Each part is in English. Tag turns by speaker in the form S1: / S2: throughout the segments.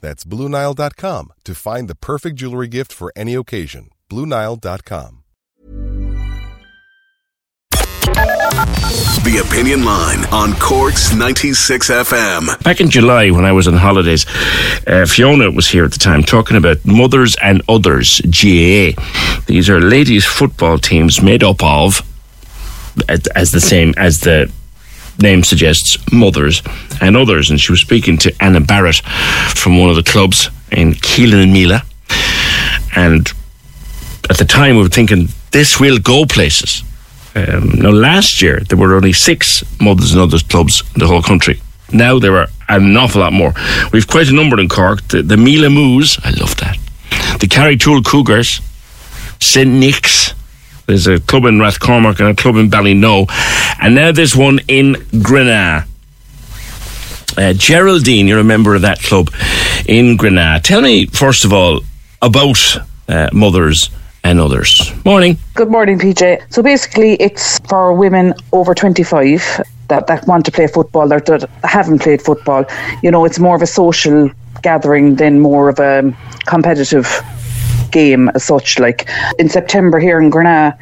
S1: That's BlueNile.com to find the perfect jewelry gift for any occasion. BlueNile.com.
S2: The Opinion Line on Cork's 96 FM.
S3: Back in July, when I was on holidays, uh, Fiona was here at the time talking about Mothers and Others, GAA. These are ladies' football teams made up of, as the same as the name suggests, mothers and others. And she was speaking to Anna Barrett from one of the clubs in Keelan And Mila. And at the time, we were thinking, this will go places. Um, now, last year, there were only six Mothers and Others clubs in the whole country. Now there are an awful lot more. We've quite a number in Cork. The, the Mila Moos, I love that. The Carrigtwohill Cougars, St. Nick's, there's a club in Rathcormac and a club in Ballynoe. And now there's one in Grenagh. Uh, Geraldine, you're a member of that club in Grenagh. Tell me, first of all, about uh, mothers and others. Morning.
S4: Good morning, PJ. So basically, it's for women over 25 that, that want to play football or that haven't played football. You know, it's more of a social gathering than more of a competitive game as such. Like in September here in Grenagh,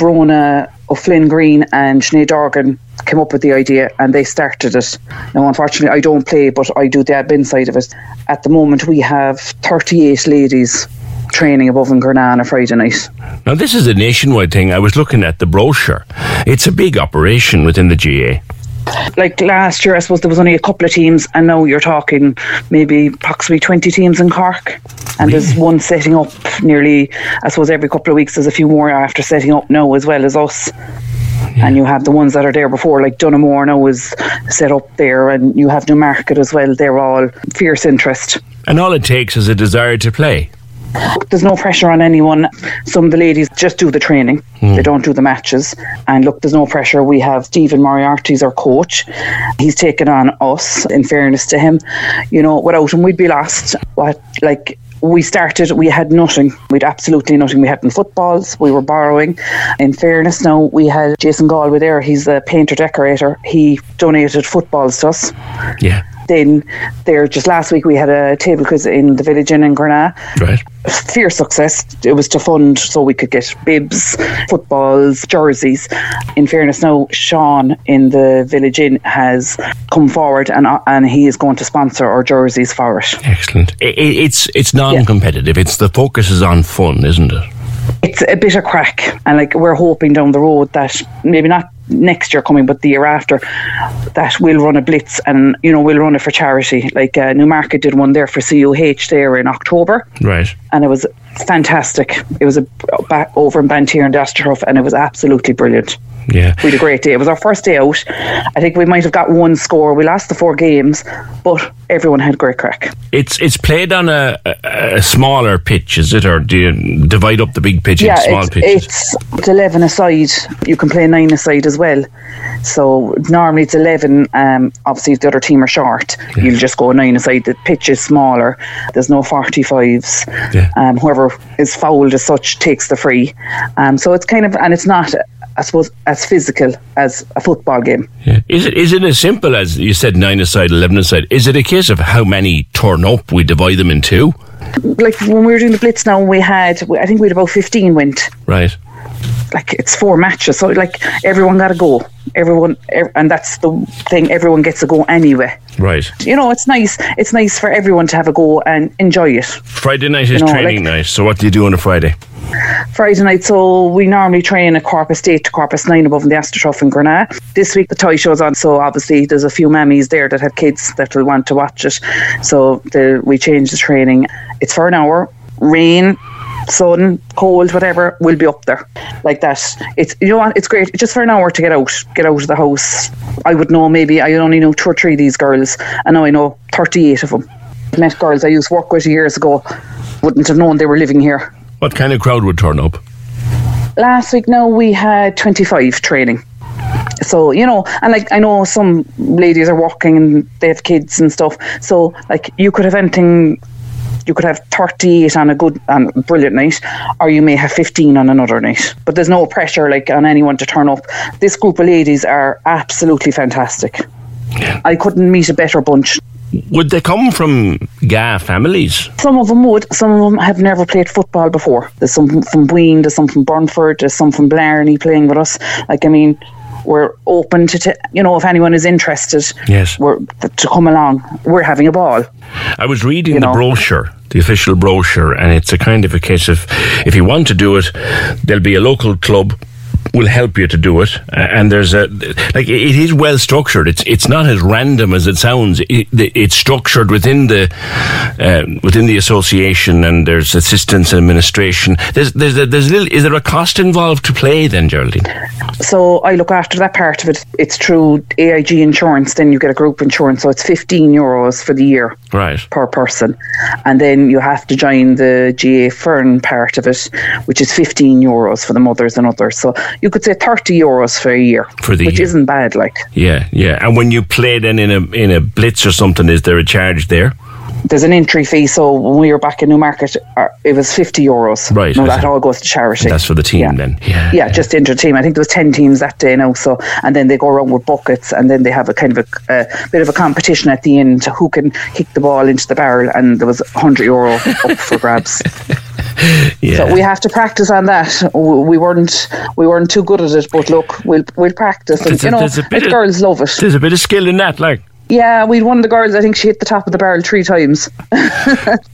S4: Brona O'Flynn Green and Sinead Dorgan came up with the idea and they started it. Now, unfortunately, I don't play, but I do the admin side of it. At the moment, we have 38 ladies training above in Grenagh on a Friday night.
S3: Now, this is a nationwide thing. I was looking at the brochure. It's a big operation within the GAA.
S4: Like last year, I suppose there was only a couple of teams, and now you're talking maybe approximately 20 teams in Cork. And really? there's one setting up nearly, I suppose, every couple of weeks. There's a few more after setting up now, as well as us. Yeah. And you have the ones that are there before, like Donoughmore now is set up there, and you have Newmarket as well. They're all fierce interest.
S3: And all it takes is a desire to play.
S4: There's no pressure on anyone. Some of the ladies just do the training. Mm. They don't do the matches. And look, there's no pressure. We have Stephen Moriarty's our coach. He's taken on us, in fairness to him. You know, without him, we'd be lost. What, like, we started, we had nothing. We'd absolutely nothing. We hadn't footballs. We were borrowing. In fairness, now we had Jason Galway there. He's a painter decorator. He donated footballs to us.
S3: Yeah.
S4: Then there, just last week, we had a table quiz in the village inn in Grenagh.
S3: Right.
S4: Fierce success. It was to fund so we could get bibs, footballs, jerseys. In fairness, now Sean in the village inn has come forward and uh, and he is going to sponsor our jerseys for it.
S3: Excellent. It, it's it's non-competitive. Yeah. It's the focus is on fun, isn't it?
S4: it's a bit of crack and like we're hoping down the road that maybe not next year coming but the year after that we'll run a blitz and you know we'll run it for charity. Like uh, Newmarket did one there for CUH there in October.
S3: Right.
S4: And it was fantastic. It was a back over in Banteer and Dromtarriffe and it was absolutely brilliant
S3: yeah.
S4: We had a great day. It was our first day out. I think we might have got one score. We lost the four games, but everyone had great crack.
S3: It's it's played on a, a, a smaller pitch, is it? Or do you divide up the big pitch
S4: yeah,
S3: into small
S4: it's,
S3: pitches?
S4: It's, it's 11 aside. You can play nine aside as well. So normally it's 11. Um, obviously, if the other team are short, yeah. you'll just go nine aside. The pitch is smaller. There's no 45s. Yeah. Um, whoever is fouled as such takes the free. Um, so it's kind of, and it's not I suppose, as physical as a football game.
S3: Yeah. Is it is it as simple as you said, nine aside, eleven aside? Is it a case of how many turn up? We divide them in two.
S4: Like when we were doing the blitz, now we had, I think we had about fifteen went.
S3: Right.
S4: Like it's four matches, so like everyone got to go. Everyone, ev- and that's the thing. Everyone gets a go anyway.
S3: Right.
S4: You know, it's nice. It's nice for everyone to have a go and enjoy it.
S3: Friday night is
S4: know,
S3: training
S4: like-
S3: night. So what do you do on a Friday?
S4: Friday night, so we normally train at Corpus 8 to Corpus 9 above in the AstroTurf in Grenagh. This week the toy show's on, so obviously there's a few mammies there that have kids that will want to watch it. So the, we change the training. It's for an hour. Rain, sun, cold, whatever, we'll be up there like that. It's you know what? It's great. Just for an hour to get out, get out of the house. I would know maybe I only know two or three of these girls. I know I know 38 of them. Met girls I used to work with years ago. Wouldn't have known they were living here
S3: What kind of crowd would turn up?
S4: last week now we had 25 training so you know and like i know some ladies are walking and they have kids and stuff so like you could have anything you could have 38 on a good and brilliant night or you may have 15 on another night but there's no pressure like on anyone to turn up this group of ladies are absolutely fantastic i couldn't meet a better bunch
S3: Would they come from GA families?
S4: Some of them would. Some of them have never played football before. There's some from Ween, there's some from Burnfort, there's some from Blarney playing with us. Like, I mean, we're open to, t- you know, if anyone is interested,
S3: Yes.
S4: we're, to come along. We're having a ball.
S3: I was reading
S4: You
S3: the
S4: know.
S3: brochure, the official brochure, and it's a kind of a case of if you want to do it, there'll be a local club will help you to do it and there's a like it is well structured it's it's not as random as it sounds it, it's structured within the uh, within the association and there's assistance and administration there's there's a, there's little is there a cost involved to play then Geraldine
S4: So I look after that part of it. It's through AIG insurance, then you get a group insurance. So it's 15 euros for the year.
S3: Right
S4: per person. And then you have to join the GA Fern part of it, which is 15 euros for the mothers and others. So you could say 30 euros for a year,
S3: For the
S4: which
S3: year.
S4: isn't bad. Like
S3: yeah yeah and when you play then in a in a blitz or something is there a charge there
S4: there's an entry fee. So when we were back in Newmarket, uh, it was 50 euros.
S3: Right,
S4: No,
S3: I
S4: that all goes to charity.
S3: that's for the team
S4: Yeah.
S3: then yeah
S4: Yeah, just to enter team. I think there was ten teams that day now. So, and then they go around with buckets, and then they have a kind of a, a bit of a competition at the end to who can kick the ball into the barrel, and there was hundred euro up for grabs.
S3: yeah.
S4: So we have to practice on that. We weren't we weren't too good at it, but look, we'll we'll practice. And
S3: a-
S4: you know,
S3: there's a bit
S4: the girls love it.
S3: There's a bit of skill in that, like.
S4: Yeah, we'd one of the girls. I think she hit the top of the barrel three times.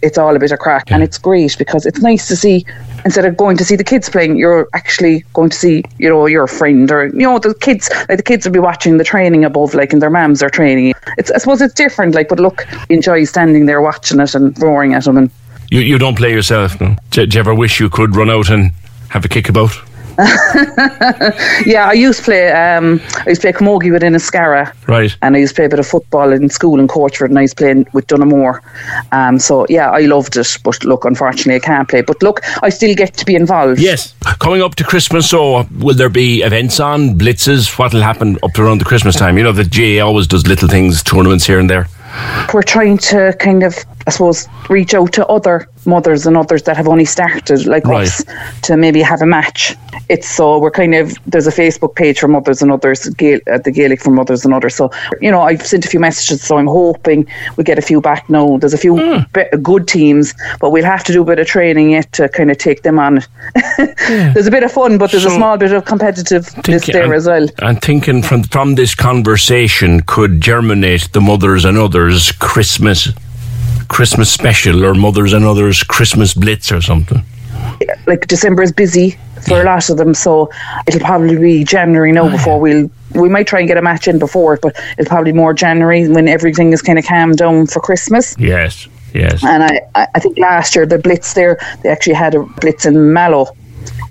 S4: it's all a bit of crack, and it's great because it's nice to see. Instead of going to see the kids playing, you're actually going to see, you know, your friend or you know the kids. Like the kids will be watching the training above, like, and their mums are training. It's I suppose it's different, like, but look, enjoy standing there watching it and roaring at them and
S3: You you don't play yourself, no? Do, do you ever wish you could run out and have a kick about?
S4: Yeah, I used to play. Um, I used to play camogie within Ascara,
S3: Right.
S4: and I used to play a bit of football in school in Coachford, and I was playing with Donoughmore. Um, so yeah, I loved it. But look, unfortunately, I can't play. But look, I still get to be involved.
S3: Yes. Coming up to Christmas, so will there be events on, blitzes? What will happen up around the Christmas time? You know, the GA always does little things, tournaments here and there.
S4: we're trying to kind of, I suppose, reach out to other mothers and others that have only started, like
S3: Right.
S4: us, to maybe have a match. It's so we're kind of there's a Facebook page for mothers and others, Gael, uh, the Gaelic for mothers and others. So you know, I've sent a few messages, so I'm hoping we get a few back now. There's a few
S3: Hmm.
S4: be- good teams, but we'll have to do a bit of training yet to kind of take them on. there's a bit of fun, but there's a small bit of competitiveness there
S3: I'm-
S4: as well.
S3: I'm thinking from from this conversation could germinate the mothers and others Christmas Christmas special or mothers and others Christmas blitz or something.
S4: like December is busy for a lot of them, so it'll probably be January now oh, before we'll we might try and get a match in before it, but it'll probably be more January when everything is kind of calmed down for Christmas.
S3: Yes. Yes.
S4: And I, I I think last year the Blitz there they actually had a Blitz in Mallow.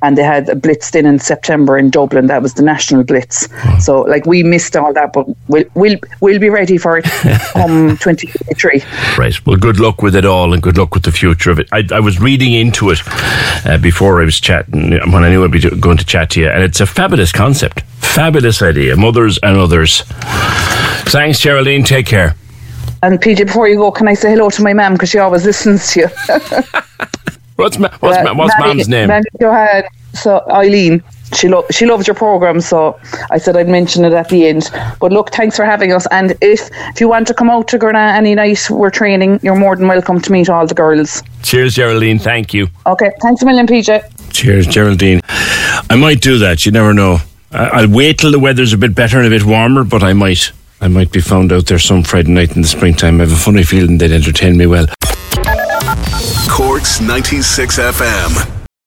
S4: And they had a blitz in in September in Dublin. That was the national blitz. So, like, we missed all that, but we'll we'll, we'll be ready for it come 2023.
S3: Right. Well, good luck with it all, and good luck with the future of it. I, I was reading into it uh, before I was chatting when I knew I'd be going to chat to you, and it's a fabulous concept, fabulous idea. Mothers and others. Thanks, Geraldine. Take care.
S4: And PJ, before you go, can I say hello to my mum because she always listens to you.
S3: What's ma- what's,
S4: Uh,
S3: ma- what's
S4: Manny-
S3: mom's name?
S4: Manny Johan. So Eileen, she lo- she loves your program. So I said I'd mention it at the end. But look, thanks for having us. And if if you want to come out to Grenagh any night, we're training. You're more than welcome to meet all the girls.
S3: Cheers, Geraldine. Thank you.
S4: Okay, thanks a million, PJ.
S3: Cheers, Geraldine. I might do that. You never know. I- I'll wait till the weather's a bit better and a bit warmer, but I might. I might be found out there some Friday night in the springtime. I have a funny feeling they'd entertain me well.
S2: Corks 96 FM.